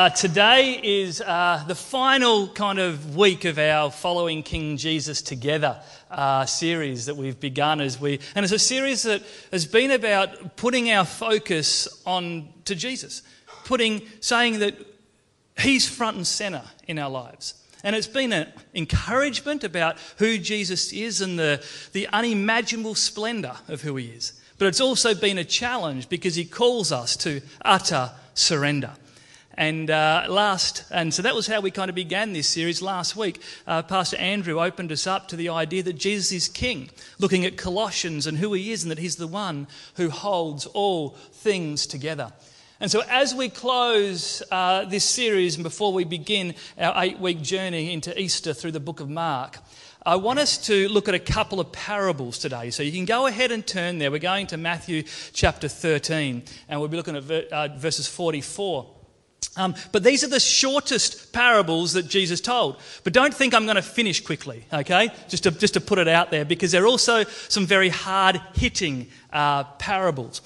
Uh, today is uh, the final kind of week of our Following King Jesus Together uh, series that we've begun as we, and it's a series that has been about putting our focus on to Jesus, putting, saying that He's front and center in our lives. And it's been an encouragement about who Jesus is and the, the unimaginable splendor of who He is. But it's also been a challenge because He calls us to utter surrender. And uh, last, and so that was how we kind of began this series last week. Uh, Pastor Andrew opened us up to the idea that Jesus is King, looking at Colossians and who he is, and that he's the one who holds all things together. And so, as we close uh, this series and before we begin our eight week journey into Easter through the book of Mark, I want us to look at a couple of parables today. So you can go ahead and turn there. We're going to Matthew chapter 13, and we'll be looking at uh, verses 44. Um, but these are the shortest parables that Jesus told. But don't think I'm going to finish quickly, okay? Just to, just to put it out there, because they're also some very hard hitting uh, parables.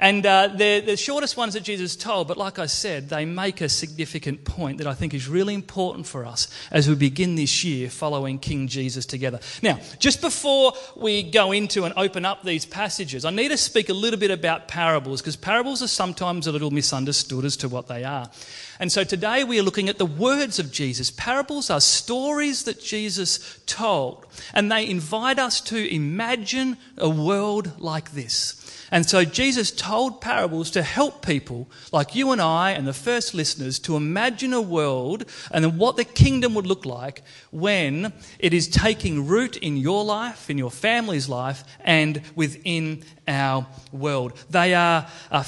And uh, they're the shortest ones that Jesus told, but like I said, they make a significant point that I think is really important for us as we begin this year following King Jesus together. Now, just before we go into and open up these passages, I need to speak a little bit about parables because parables are sometimes a little misunderstood as to what they are. And so today we are looking at the words of Jesus. Parables are stories that Jesus told, and they invite us to imagine a world like this. And so Jesus told parables to help people like you and I and the first listeners to imagine a world and what the kingdom would look like when it is taking root in your life, in your family's life, and within our world. They are, are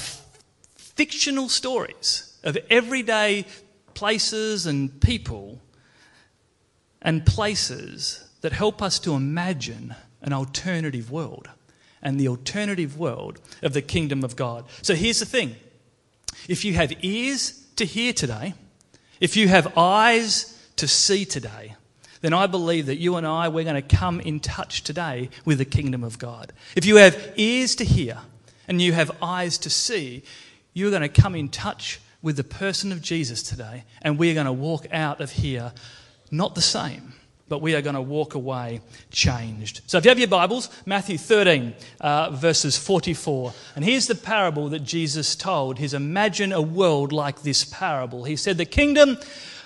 fictional stories of everyday places and people and places that help us to imagine an alternative world and the alternative world of the kingdom of God. So here's the thing if you have ears to hear today, if you have eyes to see today, then I believe that you and I, we're going to come in touch today with the kingdom of God. If you have ears to hear and you have eyes to see, you're going to come in touch with the person of Jesus today, and we're going to walk out of here not the same but we are going to walk away changed. So if you have your Bibles, Matthew 13, uh, verses 44. And here's the parable that Jesus told. His imagine a world like this parable. He said, The kingdom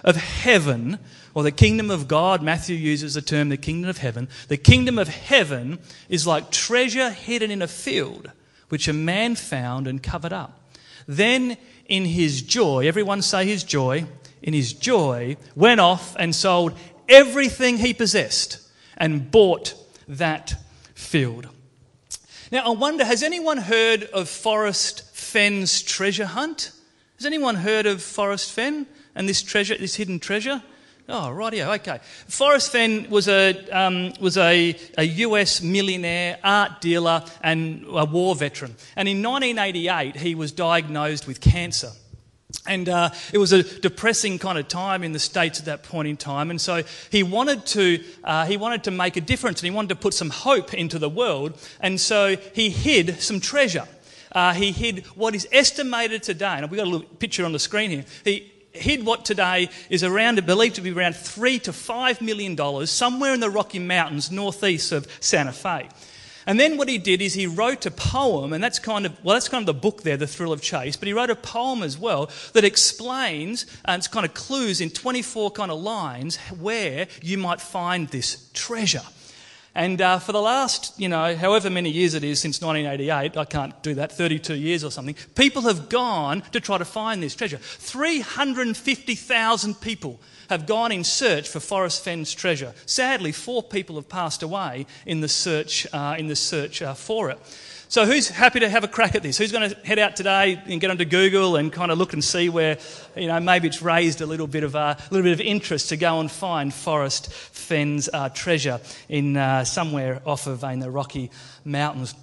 of heaven, or the kingdom of God, Matthew uses the term the kingdom of heaven. The kingdom of heaven is like treasure hidden in a field, which a man found and covered up. Then in his joy, everyone say his joy, in his joy, went off and sold everything he possessed and bought that field. Now, I wonder has anyone heard of Forrest Fenn's treasure hunt? Has anyone heard of Forrest Fenn and this treasure, this hidden treasure? Oh, rightio, okay. Forrest Fenn was a, um, was a, a US millionaire, art dealer, and a war veteran. And in 1988, he was diagnosed with cancer. And uh, it was a depressing kind of time in the States at that point in time. And so he wanted, to, uh, he wanted to make a difference and he wanted to put some hope into the world. And so he hid some treasure. Uh, he hid what is estimated today, and we've got a little picture on the screen here. He hid what today is around, believed to be around three to five million dollars somewhere in the Rocky Mountains northeast of Santa Fe. And then what he did is he wrote a poem, and that's kind of, well, that's kind of the book there, The Thrill of Chase, but he wrote a poem as well that explains, and it's kind of clues in 24 kind of lines where you might find this treasure. And uh, for the last, you know, however many years it is since 1988, I can't do that, 32 years or something, people have gone to try to find this treasure. 350,000 people have gone in search for Forrest Fenn's treasure. Sadly, four people have passed away in the search, uh, in the search uh, for it. So, who's happy to have a crack at this? Who's going to head out today and get onto Google and kind of look and see where, you know, maybe it's raised a little bit of uh, a little bit of interest to go and find Forrest Fenn's uh, treasure in uh, somewhere off of in the Rocky Mountains.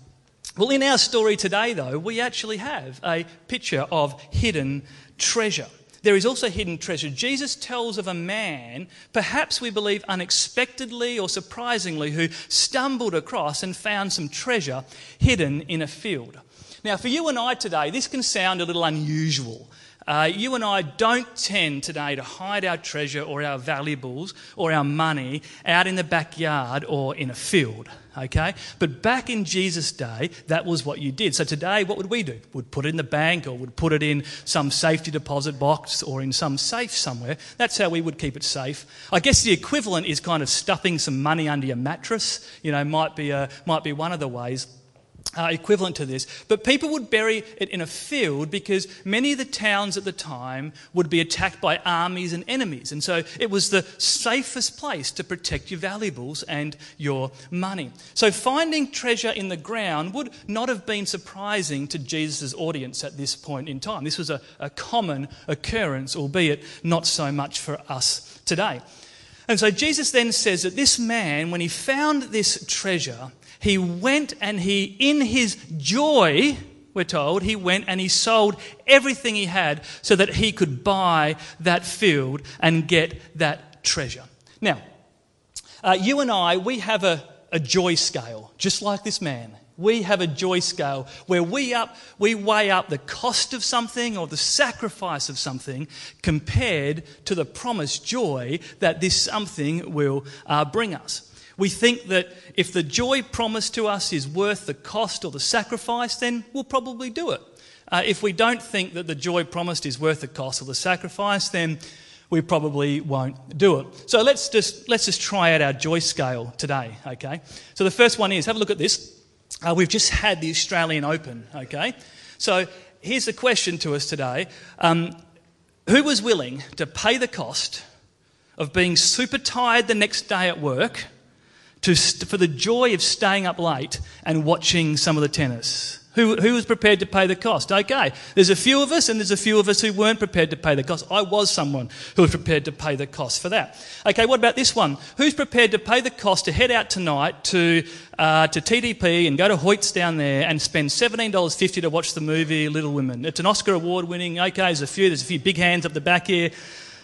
Well, in our story today, though, we actually have a picture of hidden treasure. There is also hidden treasure. Jesus tells of a man, perhaps we believe unexpectedly or surprisingly, who stumbled across and found some treasure hidden in a field. Now, for you and I today, this can sound a little unusual. Uh, you and I don't tend today to hide our treasure or our valuables or our money out in the backyard or in a field, okay? But back in Jesus' day, that was what you did. So today, what would we do? We'd put it in the bank or would put it in some safety deposit box or in some safe somewhere. That's how we would keep it safe. I guess the equivalent is kind of stuffing some money under your mattress, you know, might be, a, might be one of the ways uh, equivalent to this. But people would bury it in a field because many of the towns at the time would be attacked by armies and enemies. And so it was the safest place to protect your valuables and your money. So finding treasure in the ground would not have been surprising to Jesus' audience at this point in time. This was a, a common occurrence, albeit not so much for us today. And so Jesus then says that this man, when he found this treasure, he went and he, in his joy, we're told, he went and he sold everything he had so that he could buy that field and get that treasure. Now, uh, you and I, we have a, a joy scale, just like this man. We have a joy scale where we, up, we weigh up the cost of something or the sacrifice of something compared to the promised joy that this something will uh, bring us. We think that if the joy promised to us is worth the cost or the sacrifice, then we'll probably do it. Uh, if we don't think that the joy promised is worth the cost or the sacrifice, then we probably won't do it. So let's just, let's just try out our joy scale today, okay? So the first one is have a look at this. Uh, we've just had the Australian Open, okay? So here's the question to us today um, Who was willing to pay the cost of being super tired the next day at work? To, for the joy of staying up late and watching some of the tennis. Who, who was prepared to pay the cost? Okay, there's a few of us, and there's a few of us who weren't prepared to pay the cost. I was someone who was prepared to pay the cost for that. Okay, what about this one? Who's prepared to pay the cost to head out tonight to, uh, to TTP and go to Hoyts down there and spend $17.50 to watch the movie Little Women? It's an Oscar award winning. Okay, there's a few, there's a few big hands up the back here.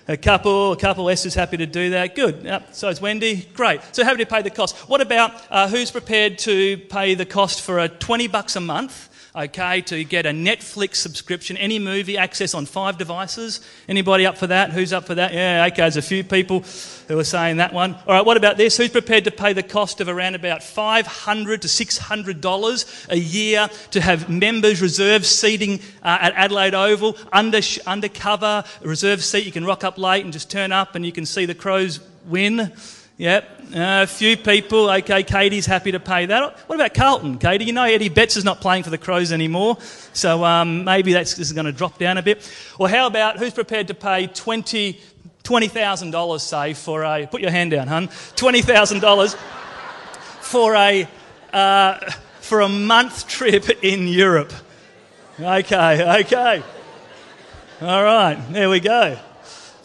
A couple, a couple. Esther's happy to do that. Good. Yep. So is Wendy. Great. So happy to pay the cost. What about uh, who's prepared to pay the cost for a 20 bucks a month okay, to get a Netflix subscription, any movie access on five devices. Anybody up for that? Who's up for that? Yeah, okay, there's a few people who are saying that one. All right, what about this? Who's prepared to pay the cost of around about 500 to $600 a year to have members reserve seating uh, at Adelaide Oval, under, undercover, reserve seat? You can rock up late and just turn up and you can see the Crows win. Yep, uh, a few people. Okay, Katie's happy to pay that. What about Carlton, Katie? You know Eddie Betts is not playing for the Crows anymore, so um, maybe that's this is going to drop down a bit. Or how about who's prepared to pay twenty twenty thousand dollars, say, for a put your hand down, hun, twenty thousand dollars for a uh, for a month trip in Europe? Okay, okay. All right, there we go.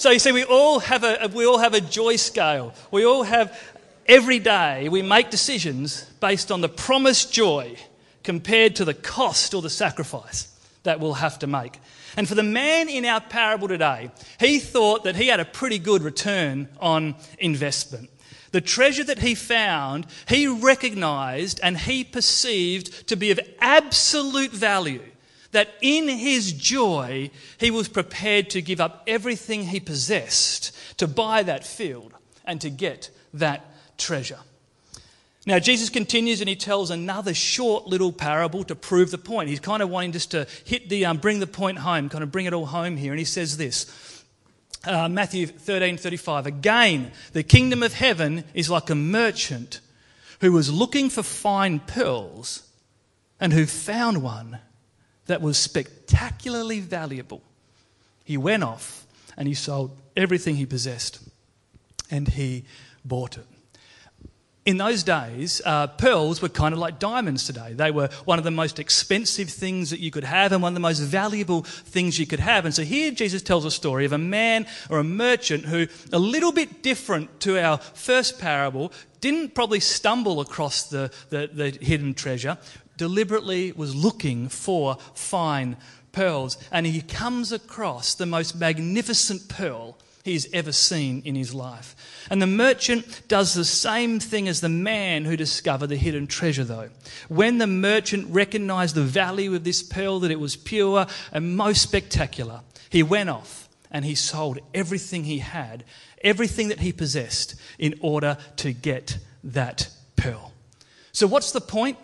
So you see, we all have a, we all have a joy scale. We all have, every day, we make decisions based on the promised joy compared to the cost or the sacrifice that we'll have to make. And for the man in our parable today, he thought that he had a pretty good return on investment. The treasure that he found, he recognized and he perceived to be of absolute value that in his joy, he was prepared to give up everything he possessed to buy that field and to get that treasure. Now, Jesus continues and he tells another short little parable to prove the point. He's kind of wanting just to hit the, um, bring the point home, kind of bring it all home here. And he says this uh, Matthew 13 35. Again, the kingdom of heaven is like a merchant who was looking for fine pearls and who found one that was spectacularly valuable. He went off and he sold everything he possessed and he bought it. in those days, uh, pearls were kind of like diamonds today. They were one of the most expensive things that you could have and one of the most valuable things you could have. And so here Jesus tells a story of a man or a merchant who, a little bit different to our first parable, didn't probably stumble across the, the, the hidden treasure, deliberately was looking for fine pearls. And he comes across the most magnificent pearl he's ever seen in his life. And the merchant does the same thing as the man who discovered the hidden treasure, though. When the merchant recognized the value of this pearl, that it was pure and most spectacular, he went off and he sold everything he had, everything that he possessed, in order to get that pearl. So, what's the point?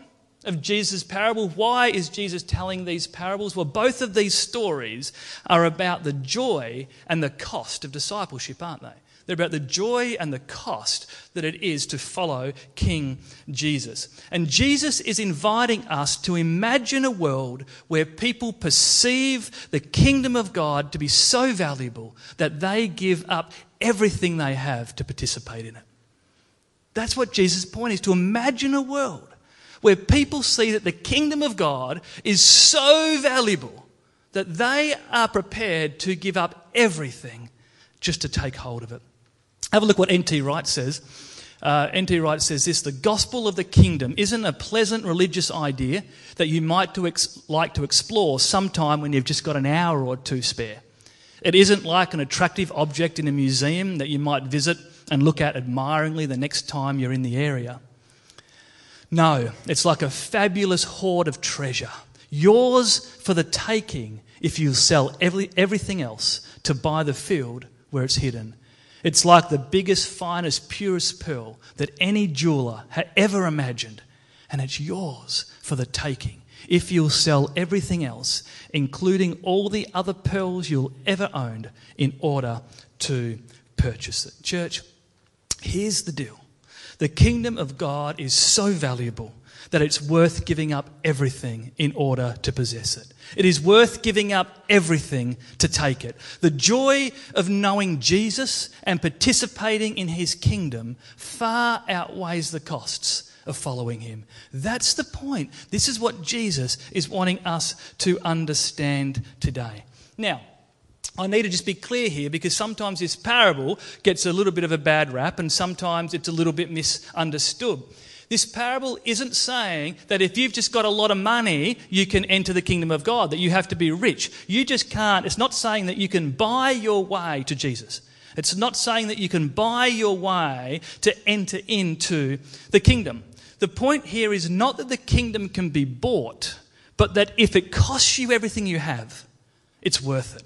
Of Jesus' parable. Why is Jesus telling these parables? Well, both of these stories are about the joy and the cost of discipleship, aren't they? They're about the joy and the cost that it is to follow King Jesus. And Jesus is inviting us to imagine a world where people perceive the kingdom of God to be so valuable that they give up everything they have to participate in it. That's what Jesus' point is to imagine a world where people see that the kingdom of God is so valuable that they are prepared to give up everything just to take hold of it. Have a look what N.T. Wright says. Uh, N.T. Wright says this The gospel of the kingdom isn't a pleasant religious idea that you might to ex- like to explore sometime when you've just got an hour or two spare. It isn't like an attractive object in a museum that you might visit and look at admiringly the next time you're in the area. No, it's like a fabulous hoard of treasure, yours for the taking if you sell every, everything else to buy the field where it's hidden. It's like the biggest, finest, purest pearl that any jeweler had ever imagined, and it's yours for the taking if you'll sell everything else, including all the other pearls you'll ever owned, in order to purchase it. Church, here's the deal the kingdom of God is so valuable that it's worth giving up everything in order to possess it. It is worth giving up everything to take it. The joy of knowing Jesus and participating in his kingdom far outweighs the costs of following him. That's the point. This is what Jesus is wanting us to understand today. Now, I need to just be clear here because sometimes this parable gets a little bit of a bad rap and sometimes it's a little bit misunderstood. This parable isn't saying that if you've just got a lot of money, you can enter the kingdom of God, that you have to be rich. You just can't. It's not saying that you can buy your way to Jesus. It's not saying that you can buy your way to enter into the kingdom. The point here is not that the kingdom can be bought, but that if it costs you everything you have, it's worth it.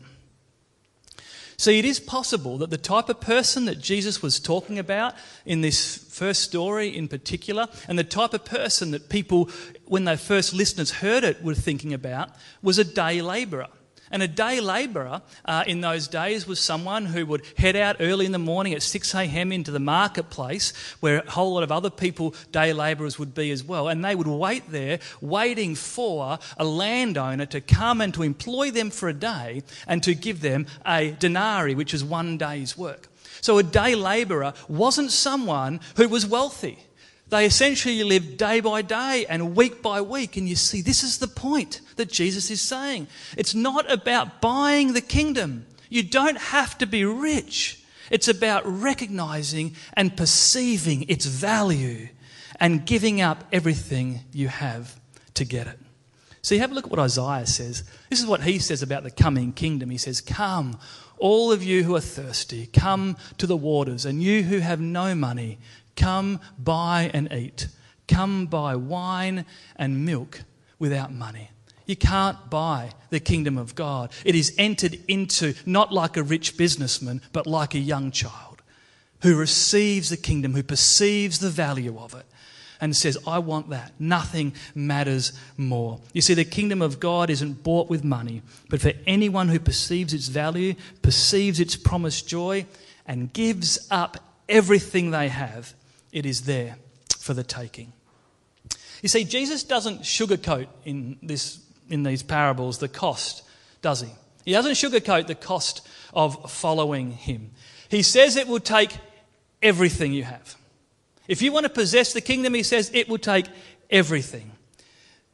See, it is possible that the type of person that Jesus was talking about in this first story in particular, and the type of person that people, when their first listeners heard it, were thinking about, was a day labourer. And a day labourer uh, in those days was someone who would head out early in the morning at 6 a.m. into the marketplace where a whole lot of other people, day labourers, would be as well. And they would wait there, waiting for a landowner to come and to employ them for a day and to give them a denarii, which is one day's work. So a day labourer wasn't someone who was wealthy. They essentially live day by day and week by week. And you see, this is the point that Jesus is saying. It's not about buying the kingdom. You don't have to be rich. It's about recognizing and perceiving its value and giving up everything you have to get it. See, have a look at what Isaiah says. This is what he says about the coming kingdom. He says, Come, all of you who are thirsty, come to the waters, and you who have no money, Come buy and eat. Come buy wine and milk without money. You can't buy the kingdom of God. It is entered into not like a rich businessman, but like a young child who receives the kingdom, who perceives the value of it, and says, I want that. Nothing matters more. You see, the kingdom of God isn't bought with money, but for anyone who perceives its value, perceives its promised joy, and gives up everything they have it is there for the taking. You see, Jesus doesn't sugarcoat in, this, in these parables the cost, does he? He doesn't sugarcoat the cost of following him. He says it will take everything you have. If you want to possess the kingdom, he says, it will take everything.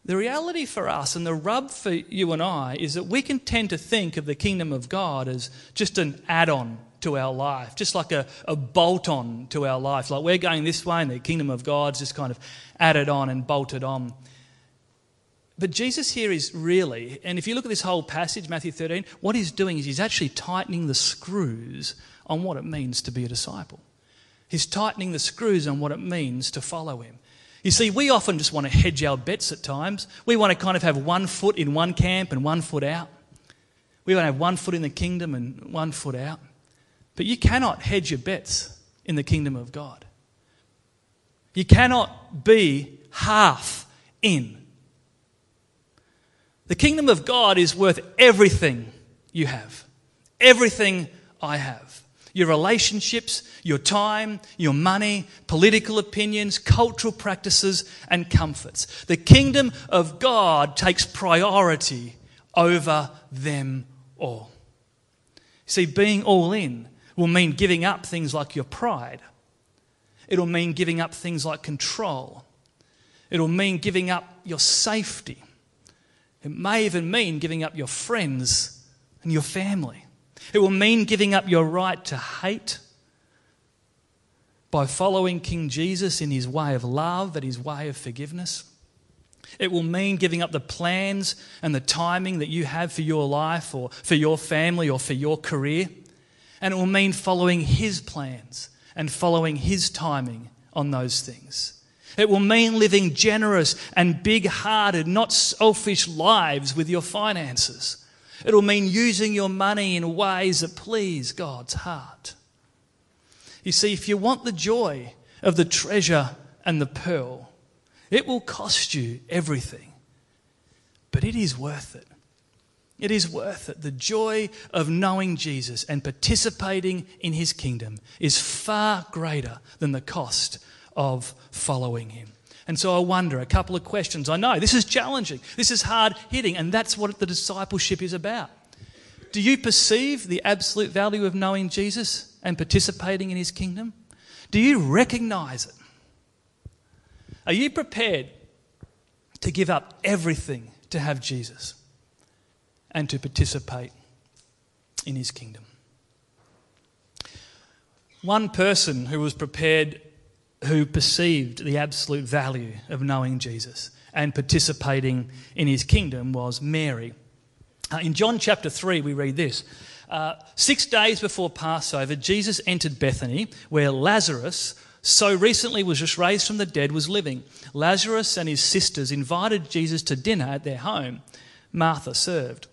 The reality for us and the rub for you and I is that we can tend to think of the kingdom of God as just an add on to our life, just like a, a bolt on to our life. Like we're going this way and the kingdom of God's just kind of added on and bolted on. But Jesus here is really, and if you look at this whole passage, Matthew 13, what he's doing is he's actually tightening the screws on what it means to be a disciple. He's tightening the screws on what it means to follow him. You see, we often just want to hedge our bets at times. We want to kind of have one foot in one camp and one foot out. We want to have one foot in the kingdom and one foot out. But you cannot hedge your bets in the kingdom of God. You cannot be half in. The kingdom of God is worth everything you have, everything I have your relationships, your time, your money, political opinions, cultural practices, and comforts. The kingdom of God takes priority over them all. See, being all in will mean giving up things like your pride, it'll mean giving up things like control, it'll mean giving up your safety. It may even mean giving up your friends and your family. It will mean giving up your right to hate by following King Jesus in his way of love and his way of forgiveness. It will mean giving up the plans and the timing that you have for your life or for your family or for your career. And it will mean following his plans and following his timing on those things. It will mean living generous and big hearted, not selfish lives with your finances. It'll mean using your money in ways that please God's heart. You see, if you want the joy of the treasure and the pearl, it will cost you everything. But it is worth it. It is worth it. The joy of knowing Jesus and participating in his kingdom is far greater than the cost of following him. And so I wonder a couple of questions. I know this is challenging, this is hard hitting, and that's what the discipleship is about. Do you perceive the absolute value of knowing Jesus and participating in his kingdom? Do you recognize it? Are you prepared to give up everything to have Jesus and to participate in his kingdom? One person who was prepared who perceived the absolute value of knowing Jesus and participating in his kingdom was Mary. Uh, in John chapter 3, we read this. Uh, six days before Passover, Jesus entered Bethany, where Lazarus, so recently was just raised from the dead, was living. Lazarus and his sisters invited Jesus to dinner at their home. Martha served.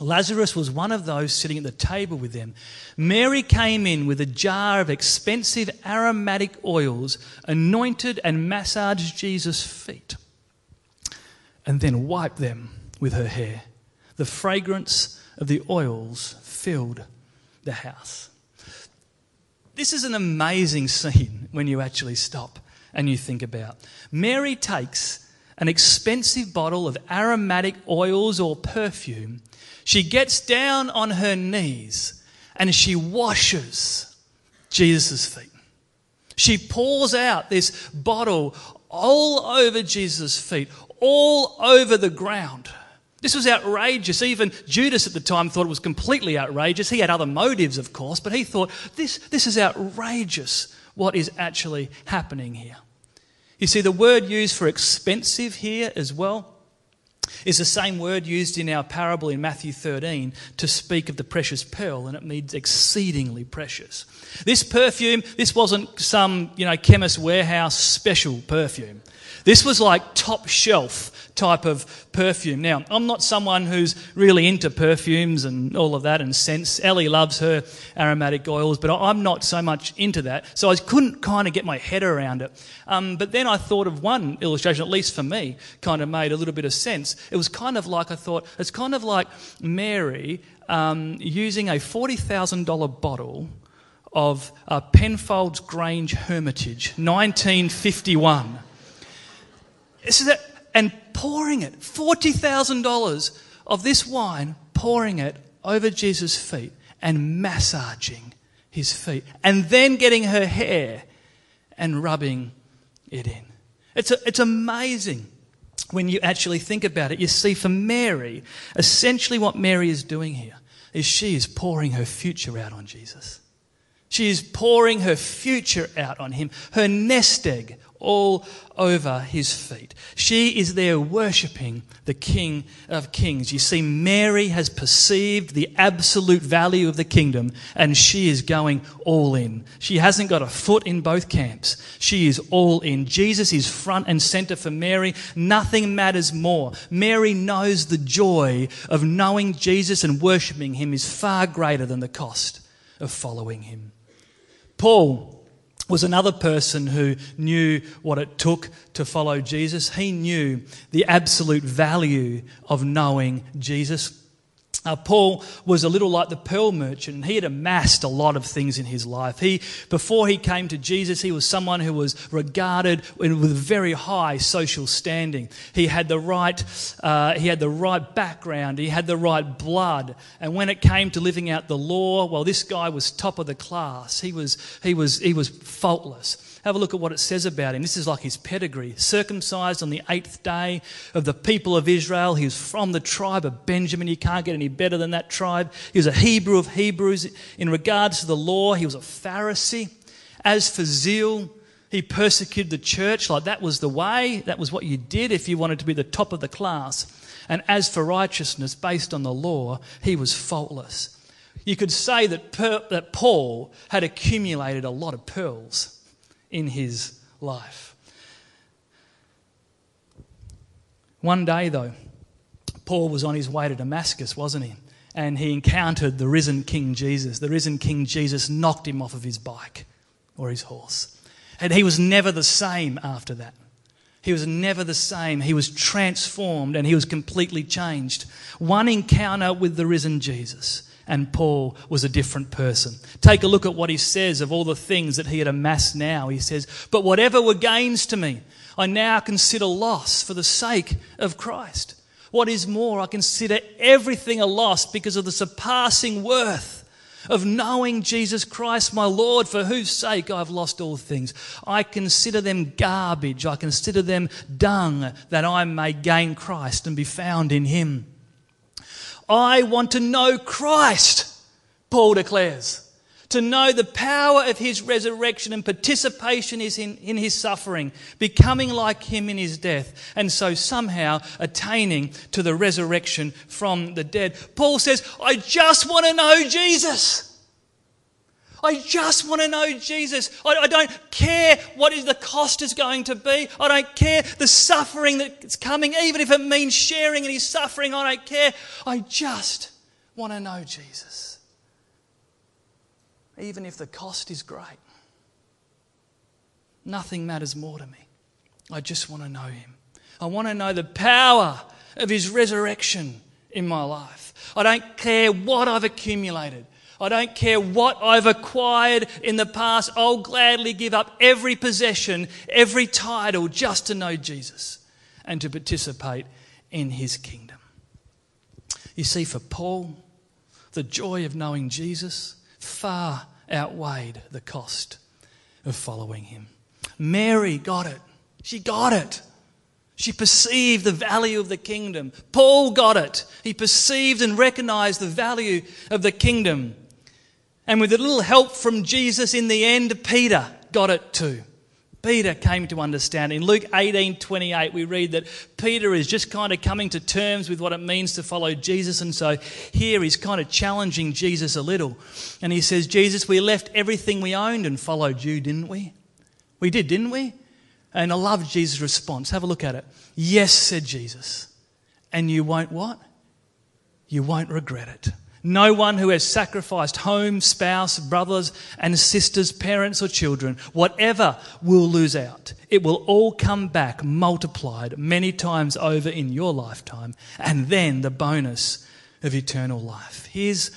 Lazarus was one of those sitting at the table with them. Mary came in with a jar of expensive aromatic oils, anointed and massaged Jesus' feet, and then wiped them with her hair. The fragrance of the oils filled the house. This is an amazing scene when you actually stop and you think about. Mary takes an expensive bottle of aromatic oils or perfume she gets down on her knees and she washes Jesus' feet. She pours out this bottle all over Jesus' feet, all over the ground. This was outrageous. Even Judas at the time thought it was completely outrageous. He had other motives, of course, but he thought this, this is outrageous what is actually happening here. You see, the word used for expensive here as well is the same word used in our parable in Matthew 13 to speak of the precious pearl, and it means exceedingly precious. This perfume, this wasn't some, you know, chemist warehouse special perfume. This was like top shelf type of perfume. Now, I'm not someone who's really into perfumes and all of that and scents. Ellie loves her aromatic oils, but I'm not so much into that. So I couldn't kind of get my head around it. Um, but then I thought of one illustration, at least for me, kind of made a little bit of sense. It was kind of like I thought, it's kind of like Mary um, using a $40,000 bottle of uh, Penfolds Grange Hermitage, 1951. This is it. And pouring it, $40,000 of this wine, pouring it over Jesus' feet and massaging his feet. And then getting her hair and rubbing it in. It's, a, it's amazing when you actually think about it. You see, for Mary, essentially what Mary is doing here is she is pouring her future out on Jesus. She is pouring her future out on him, her nest egg all over his feet. She is there worshipping the King of Kings. You see, Mary has perceived the absolute value of the kingdom and she is going all in. She hasn't got a foot in both camps. She is all in. Jesus is front and center for Mary. Nothing matters more. Mary knows the joy of knowing Jesus and worshipping him is far greater than the cost of following him. Paul was another person who knew what it took to follow Jesus. He knew the absolute value of knowing Jesus. Uh, Paul was a little like the pearl merchant, and he had amassed a lot of things in his life. He, before he came to Jesus, he was someone who was regarded with very high social standing. He had the right, uh, he had the right background, he had the right blood, and when it came to living out the law, well, this guy was top of the class. He was, he was, he was faultless. Have a look at what it says about him. This is like his pedigree. Circumcised on the eighth day of the people of Israel. He was from the tribe of Benjamin. You can't get any better than that tribe. He was a Hebrew of Hebrews. In regards to the law, he was a Pharisee. As for zeal, he persecuted the church. Like that was the way. That was what you did if you wanted to be the top of the class. And as for righteousness based on the law, he was faultless. You could say that, per, that Paul had accumulated a lot of pearls in his life. One day, though, Paul was on his way to Damascus, wasn't he? And he encountered the risen King Jesus. The risen King Jesus knocked him off of his bike or his horse. And he was never the same after that. He was never the same. He was transformed and he was completely changed. One encounter with the risen Jesus and Paul was a different person. Take a look at what he says of all the things that he had amassed now. He says, But whatever were gains to me, I now consider loss for the sake of Christ. What is more, I consider everything a loss because of the surpassing worth of knowing Jesus Christ, my Lord, for whose sake I've lost all things. I consider them garbage. I consider them dung that I may gain Christ and be found in Him. I want to know Christ, Paul declares. To know the power of his resurrection and participation is in, in his suffering, becoming like him in his death, and so somehow attaining to the resurrection from the dead. Paul says, I just want to know Jesus. I just want to know Jesus. I, I, don't care what is the cost is going to be. I don't care the suffering that's coming, even if it means sharing in his suffering. I don't care. I just want to know Jesus. Even if the cost is great. Nothing matters more to me. I just want to know him. I want to know the power of his resurrection in my life. I don't care what I've accumulated. I don't care what I've acquired in the past. I'll gladly give up every possession, every title just to know Jesus and to participate in his kingdom. You see, for Paul, the joy of knowing Jesus far outweighed the cost of following him. Mary got it. She got it. She perceived the value of the kingdom. Paul got it. He perceived and recognized the value of the kingdom. And with a little help from Jesus in the end, Peter got it too. Peter came to understand. In Luke 18 28, we read that Peter is just kind of coming to terms with what it means to follow Jesus. And so here he's kind of challenging Jesus a little. And he says, Jesus, we left everything we owned and followed you, didn't we? We did, didn't we? And I love Jesus' response. Have a look at it. Yes, said Jesus. And you won't what? You won't regret it. No one who has sacrificed home, spouse, brothers and sisters, parents or children, whatever, will lose out. It will all come back multiplied many times over in your lifetime. And then the bonus of eternal life. Here's,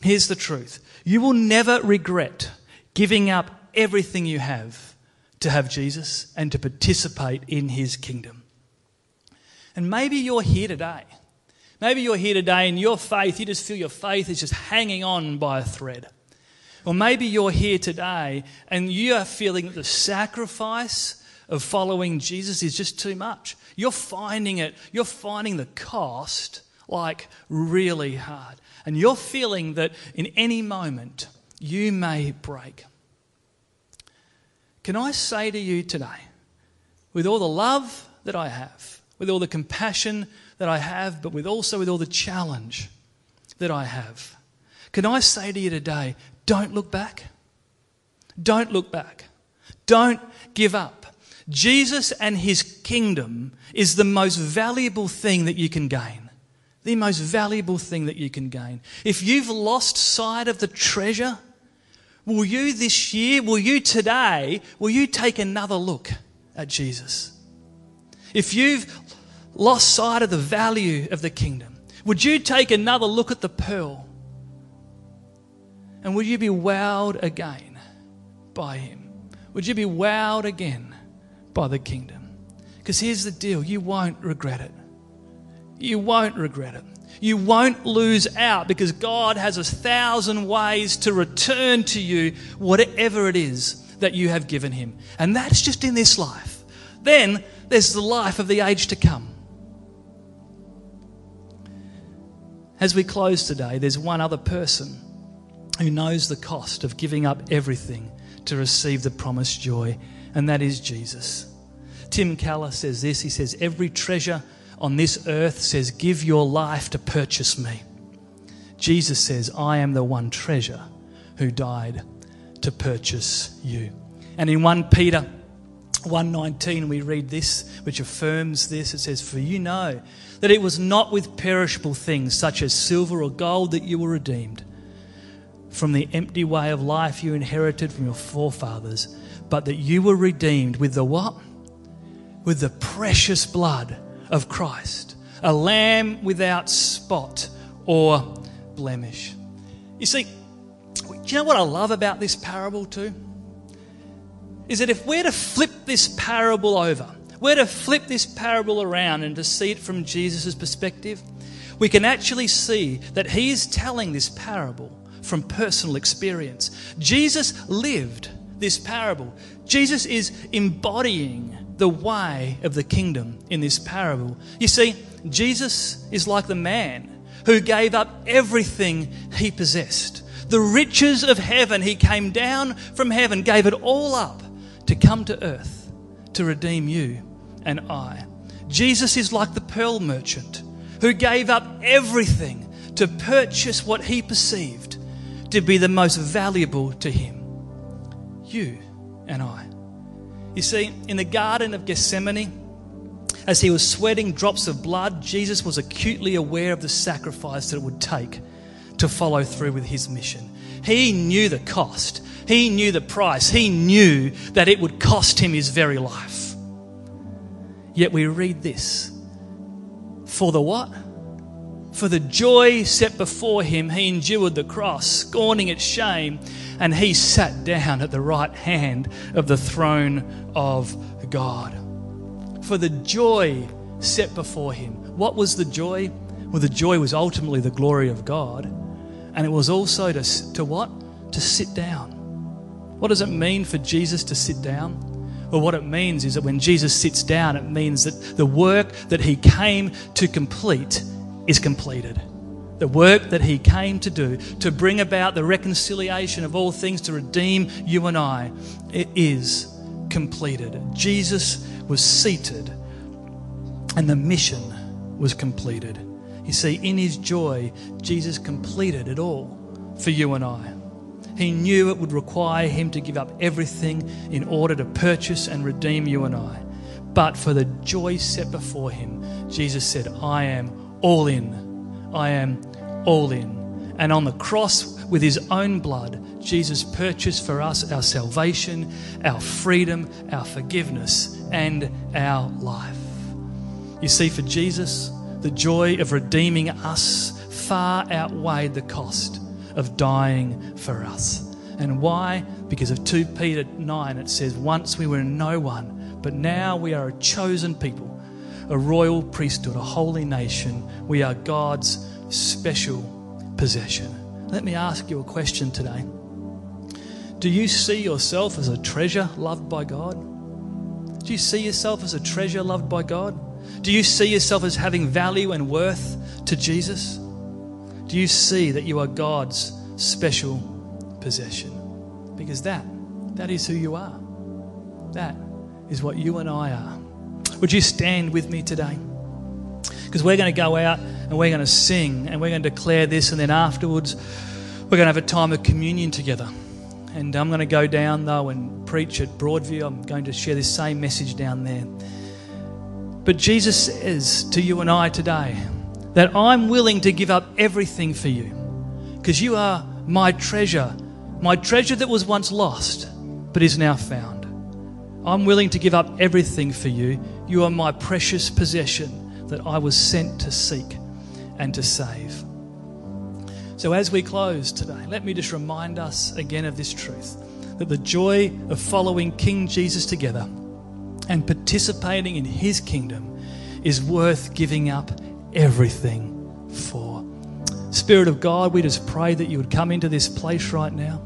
here's the truth you will never regret giving up everything you have to have Jesus and to participate in his kingdom. And maybe you're here today Maybe you're here today and your faith, you just feel your faith is just hanging on by a thread. Or maybe you're here today and you are feeling that the sacrifice of following Jesus is just too much. You're finding it, you're finding the cost like really hard. And you're feeling that in any moment you may break. Can I say to you today, with all the love that I have, with all the compassion that I have, but with also with all the challenge that I have, can I say to you today, don't look back? Don't look back. Don't give up. Jesus and his kingdom is the most valuable thing that you can gain. The most valuable thing that you can gain. If you've lost sight of the treasure, will you this year, will you today, will you take another look at Jesus? If you've lost sight of the value of the kingdom, would you take another look at the pearl? And would you be wowed again by him? Would you be wowed again by the kingdom? Because here's the deal you won't regret it. You won't regret it. You won't lose out because God has a thousand ways to return to you whatever it is that you have given Him. And that's just in this life. Then there's the life of the age to come. As we close today, there's one other person who knows the cost of giving up everything to receive the promised joy, and that is Jesus. Tim Keller says this he says, Every treasure on this earth says, Give your life to purchase me. Jesus says, I am the one treasure who died to purchase you. And in 1 Peter 119 we read this which affirms this it says for you know that it was not with perishable things such as silver or gold that you were redeemed from the empty way of life you inherited from your forefathers, but that you were redeemed with the what? With the precious blood of Christ, a lamb without spot or blemish. You see, do you know what I love about this parable too? Is that if we're to flip this parable over, we're to flip this parable around and to see it from Jesus' perspective, we can actually see that he is telling this parable from personal experience. Jesus lived this parable. Jesus is embodying the way of the kingdom in this parable. You see, Jesus is like the man who gave up everything he possessed. The riches of heaven, he came down from heaven, gave it all up to come to earth to redeem you and I. Jesus is like the pearl merchant who gave up everything to purchase what he perceived to be the most valuable to him you and I. You see, in the Garden of Gethsemane, as he was sweating drops of blood, Jesus was acutely aware of the sacrifice that it would take to follow through with his mission. He knew the cost, he knew the price, he knew that it would cost him his very life. Yet we read this for the what? For the joy set before him, he endured the cross, scorning its shame, and he sat down at the right hand of the throne of God. For the joy set before him. What was the joy? Well, the joy was ultimately the glory of God, and it was also to, to what? To sit down. What does it mean for Jesus to sit down? Well, what it means is that when Jesus sits down, it means that the work that he came to complete is completed. The work that he came to do, to bring about the reconciliation of all things, to redeem you and I, it is completed. Jesus was seated and the mission was completed. You see, in his joy, Jesus completed it all for you and I. He knew it would require him to give up everything in order to purchase and redeem you and I. But for the joy set before him, Jesus said, I am all in. I am all in. And on the cross, with his own blood, Jesus purchased for us our salvation, our freedom, our forgiveness, and our life. You see, for Jesus, the joy of redeeming us far outweighed the cost of dying for us. And why? Because of 2 Peter 9, it says, Once we were no one, but now we are a chosen people a royal priesthood, a holy nation. We are God's special possession. Let me ask you a question today. Do you see yourself as a treasure loved by God? Do you see yourself as a treasure loved by God? Do you see yourself as having value and worth to Jesus? Do you see that you are God's special possession? Because that, that is who you are. That is what you and I are. Would you stand with me today? Because we're going to go out and we're going to sing and we're going to declare this, and then afterwards, we're going to have a time of communion together. And I'm going to go down though and preach at Broadview. I'm going to share this same message down there. But Jesus says to you and I today that I'm willing to give up everything for you because you are my treasure, my treasure that was once lost but is now found. I'm willing to give up everything for you. You are my precious possession that I was sent to seek and to save. So, as we close today, let me just remind us again of this truth that the joy of following King Jesus together and participating in his kingdom is worth giving up everything for. Spirit of God, we just pray that you would come into this place right now.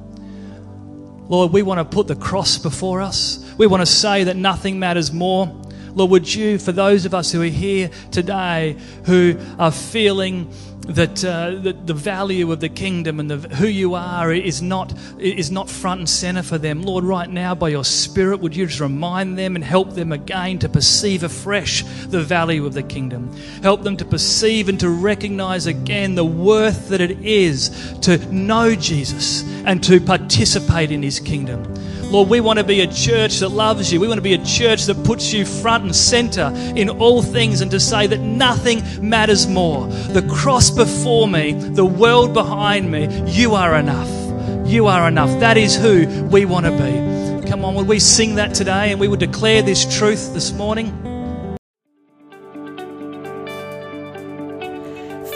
Lord, we want to put the cross before us. We want to say that nothing matters more. Lord, would you, for those of us who are here today who are feeling that, uh, that the value of the kingdom and the, who you are is not, is not front and center for them. Lord, right now, by your Spirit, would you just remind them and help them again to perceive afresh the value of the kingdom? Help them to perceive and to recognize again the worth that it is to know Jesus and to participate in his kingdom. Lord, we want to be a church that loves you. We want to be a church that puts you front and center in all things and to say that nothing matters more. The cross before me, the world behind me, you are enough. You are enough. That is who we want to be. Come on, would we sing that today and we would declare this truth this morning?